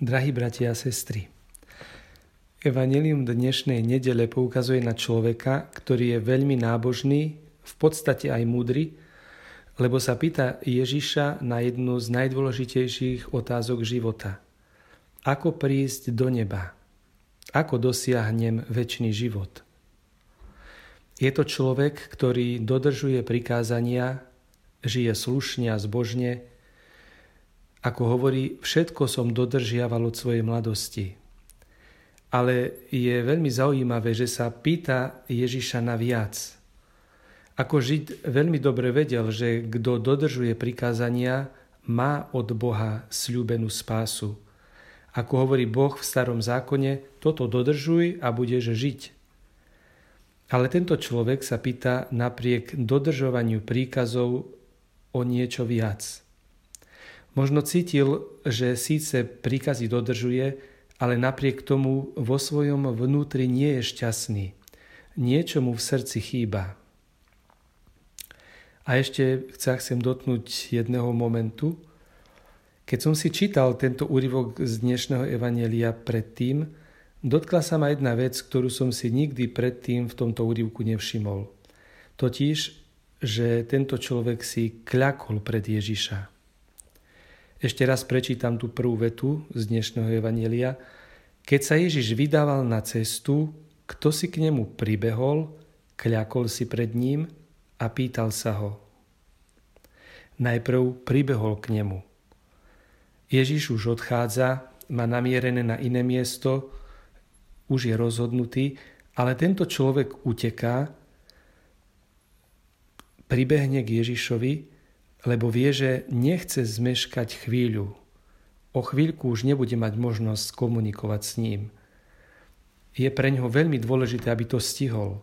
Drahí bratia a sestry, Evangelium dnešnej nedele poukazuje na človeka, ktorý je veľmi nábožný, v podstate aj múdry, lebo sa pýta Ježiša na jednu z najdôležitejších otázok života. Ako prísť do neba? Ako dosiahnem väčší život? Je to človek, ktorý dodržuje prikázania, žije slušne a zbožne, ako hovorí, všetko som dodržiaval od svojej mladosti. Ale je veľmi zaujímavé, že sa pýta Ježiša na viac. Ako Žid veľmi dobre vedel, že kto dodržuje prikázania, má od Boha sľúbenú spásu. Ako hovorí Boh v starom zákone, toto dodržuj a budeš žiť. Ale tento človek sa pýta napriek dodržovaniu príkazov o niečo viac. Možno cítil, že síce príkazy dodržuje, ale napriek tomu vo svojom vnútri nie je šťastný. Niečo mu v srdci chýba. A ešte sa chcem dotknúť jedného momentu. Keď som si čítal tento úryvok z dnešného evanelia predtým, dotkla sa ma jedna vec, ktorú som si nikdy predtým v tomto úryvku nevšimol. Totiž, že tento človek si kľakol pred Ježiša. Ešte raz prečítam tú prvú vetu z dnešného Evanielia. Keď sa Ježiš vydával na cestu, kto si k nemu pribehol, kľakol si pred ním a pýtal sa ho. Najprv pribehol k nemu. Ježiš už odchádza, má namierené na iné miesto, už je rozhodnutý, ale tento človek uteká, pribehne k Ježišovi lebo vie, že nechce zmeškať chvíľu. O chvíľku už nebude mať možnosť komunikovať s ním. Je pre ňo veľmi dôležité, aby to stihol.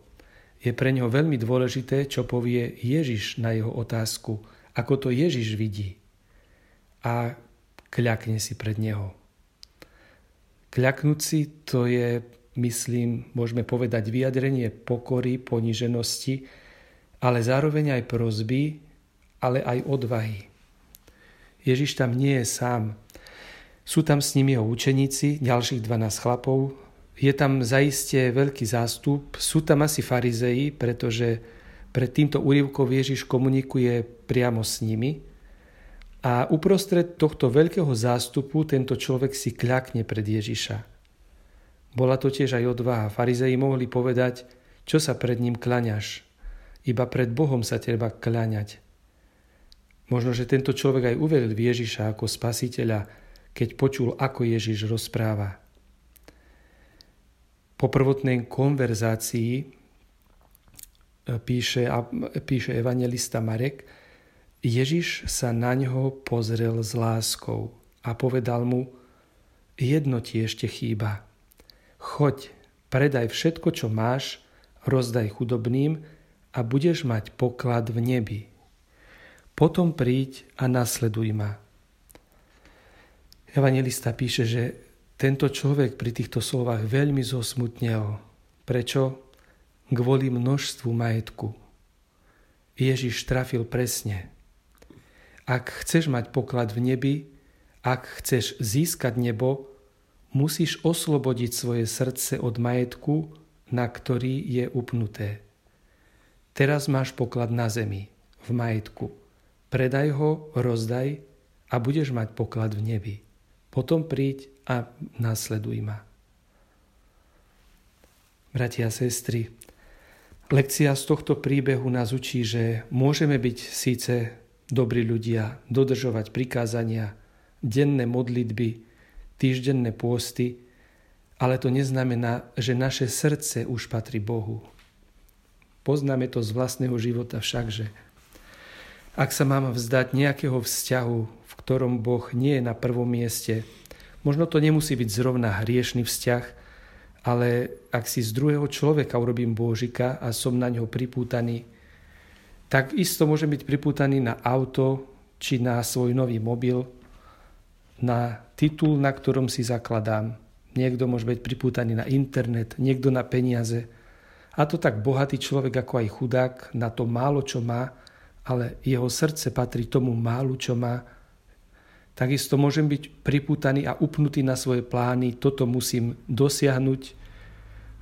Je pre ňo veľmi dôležité, čo povie Ježiš na jeho otázku, ako to Ježiš vidí. A kľakne si pred neho. Kľaknúť si to je, myslím, môžeme povedať vyjadrenie pokory, poniženosti, ale zároveň aj prozby, ale aj odvahy. Ježiš tam nie je sám. Sú tam s ním jeho učeníci, ďalších 12 chlapov. Je tam zaiste veľký zástup. Sú tam asi farizeji, pretože pred týmto úrivkom Ježiš komunikuje priamo s nimi. A uprostred tohto veľkého zástupu tento človek si kľakne pred Ježiša. Bola to tiež aj odvaha. Farizeji mohli povedať, čo sa pred ním klaňaš. Iba pred Bohom sa treba kľaňať. Možno, že tento človek aj uveril v Ježiša ako spasiteľa, keď počul, ako Ježiš rozpráva. Po prvotnej konverzácii e, píše, píše evangelista Marek, Ježiš sa na ňo pozrel s láskou a povedal mu, jedno ti ešte chýba. Choď, predaj všetko, čo máš, rozdaj chudobným a budeš mať poklad v nebi potom príď a nasleduj ma. Evangelista píše, že tento človek pri týchto slovách veľmi zosmutnel. Prečo? Kvôli množstvu majetku. Ježiš trafil presne. Ak chceš mať poklad v nebi, ak chceš získať nebo, musíš oslobodiť svoje srdce od majetku, na ktorý je upnuté. Teraz máš poklad na zemi, v majetku predaj ho, rozdaj a budeš mať poklad v nebi. Potom príď a následuj ma. Bratia a sestry, lekcia z tohto príbehu nás učí, že môžeme byť síce dobrí ľudia, dodržovať prikázania, denné modlitby, týždenné pôsty, ale to neznamená, že naše srdce už patrí Bohu. Poznáme to z vlastného života však, že ak sa mám vzdať nejakého vzťahu, v ktorom Boh nie je na prvom mieste, možno to nemusí byť zrovna hriešný vzťah, ale ak si z druhého človeka urobím Božika a som na ňo pripútaný, tak isto môžem byť pripútaný na auto či na svoj nový mobil, na titul, na ktorom si zakladám. Niekto môže byť pripútaný na internet, niekto na peniaze. A to tak bohatý človek ako aj chudák na to málo, čo má, ale jeho srdce patrí tomu málu, čo má, Takisto môžem byť pripútaný a upnutý na svoje plány, toto musím dosiahnuť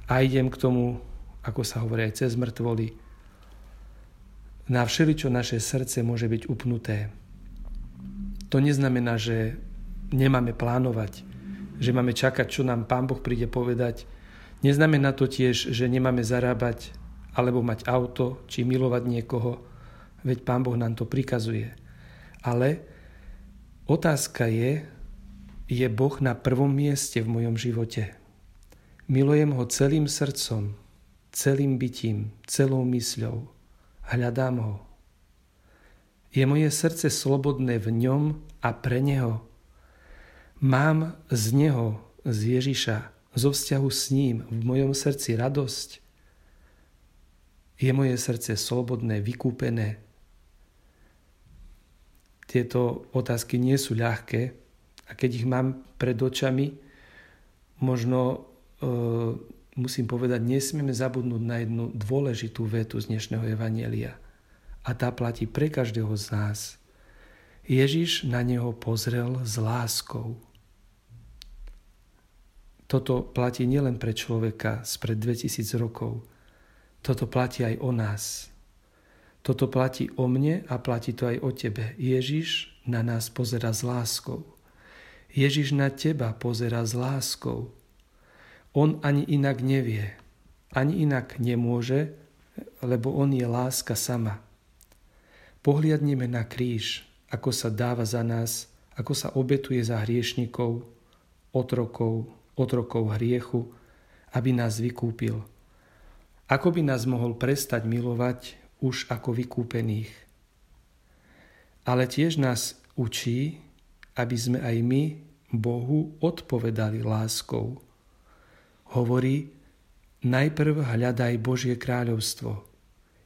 a idem k tomu, ako sa hovorí aj cez mŕtvoly. Na všeličo naše srdce môže byť upnuté. To neznamená, že nemáme plánovať, že máme čakať, čo nám Pán Boh príde povedať. Neznamená to tiež, že nemáme zarábať alebo mať auto, či milovať niekoho, veď Pán Boh nám to prikazuje. Ale Otázka je, je Boh na prvom mieste v mojom živote. Milujem ho celým srdcom, celým bytím, celou mysľou. Hľadám ho. Je moje srdce slobodné v ňom a pre neho. Mám z neho, z Ježiša, zo vzťahu s ním v mojom srdci radosť. Je moje srdce slobodné, vykúpené, tieto otázky nie sú ľahké a keď ich mám pred očami, možno e, musím povedať, nesmieme zabudnúť na jednu dôležitú vetu z dnešného Evanielia. A tá platí pre každého z nás. Ježiš na neho pozrel s láskou. Toto platí nielen pre človeka spred 2000 rokov. Toto platí aj o nás. Toto platí o mne a platí to aj o tebe. Ježiš na nás pozera s láskou. Ježiš na teba pozera s láskou. On ani inak nevie, ani inak nemôže, lebo on je láska sama. Pohliadnime na kríž, ako sa dáva za nás, ako sa obetuje za hriešnikov, otrokov, otrokov hriechu, aby nás vykúpil. Ako by nás mohol prestať milovať, už ako vykúpených. Ale tiež nás učí, aby sme aj my Bohu odpovedali láskou. Hovorí, najprv hľadaj Božie kráľovstvo.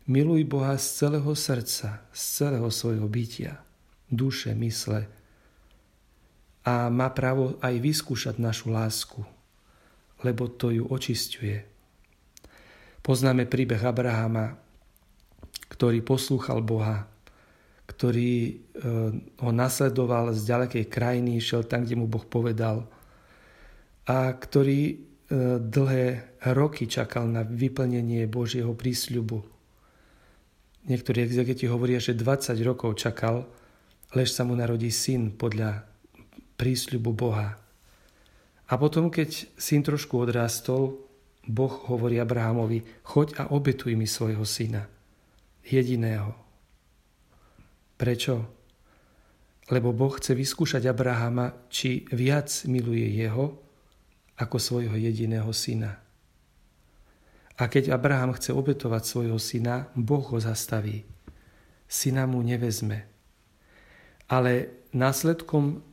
Miluj Boha z celého srdca, z celého svojho bytia, duše, mysle. A má právo aj vyskúšať našu lásku, lebo to ju očisťuje. Poznáme príbeh Abrahama, ktorý poslúchal Boha, ktorý e, ho nasledoval z ďalekej krajiny, išiel tam, kde mu Boh povedal a ktorý e, dlhé roky čakal na vyplnenie Božieho prísľubu. Niektorí exegeti hovoria, že 20 rokov čakal, lež sa mu narodí syn podľa prísľubu Boha. A potom, keď syn trošku odrástol, Boh hovorí Abrahamovi, choď a obetuj mi svojho syna jediného. Prečo? Lebo Boh chce vyskúšať Abrahama, či viac miluje jeho ako svojho jediného syna. A keď Abraham chce obetovať svojho syna, Boh ho zastaví. Syna mu nevezme. Ale následkom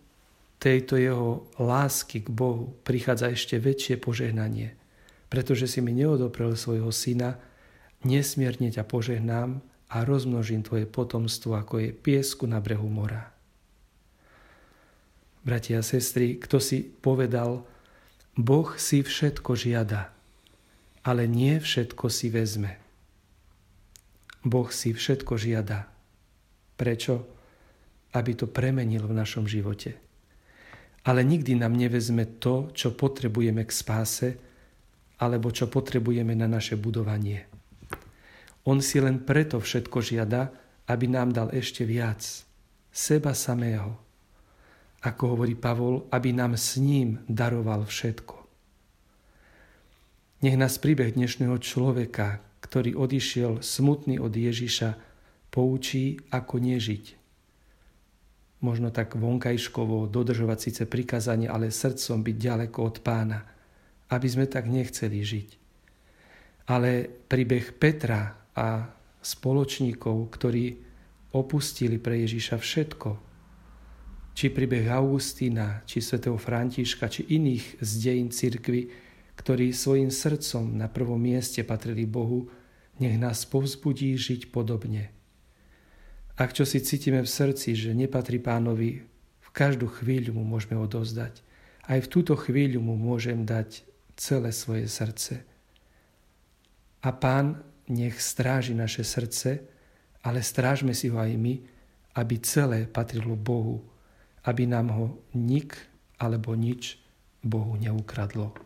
tejto jeho lásky k Bohu prichádza ešte väčšie požehnanie, pretože si mi neodoprel svojho syna, nesmierne ťa požehnám a rozmnožím tvoje potomstvo, ako je piesku na brehu mora. Bratia a sestry, kto si povedal, Boh si všetko žiada, ale nie všetko si vezme. Boh si všetko žiada. Prečo? Aby to premenil v našom živote. Ale nikdy nám nevezme to, čo potrebujeme k spáse, alebo čo potrebujeme na naše budovanie. On si len preto všetko žiada, aby nám dal ešte viac. Seba samého. Ako hovorí Pavol, aby nám s ním daroval všetko. Nech nás príbeh dnešného človeka, ktorý odišiel smutný od Ježiša, poučí, ako nežiť. Možno tak vonkajškovo dodržovať síce prikazanie, ale srdcom byť ďaleko od pána, aby sme tak nechceli žiť. Ale príbeh Petra a spoločníkov, ktorí opustili pre Ježiša všetko. Či príbeh Augustína, či svätého Františka, či iných z dejín cirkvy, ktorí svojim srdcom na prvom mieste patrili Bohu, nech nás povzbudí žiť podobne. Ak čo si cítime v srdci, že nepatrí pánovi, v každú chvíľu mu môžeme odozdať. Aj v túto chvíľu mu môžem dať celé svoje srdce. A pán nech stráži naše srdce, ale strážme si ho aj my, aby celé patrilo Bohu, aby nám ho nik alebo nič Bohu neukradlo.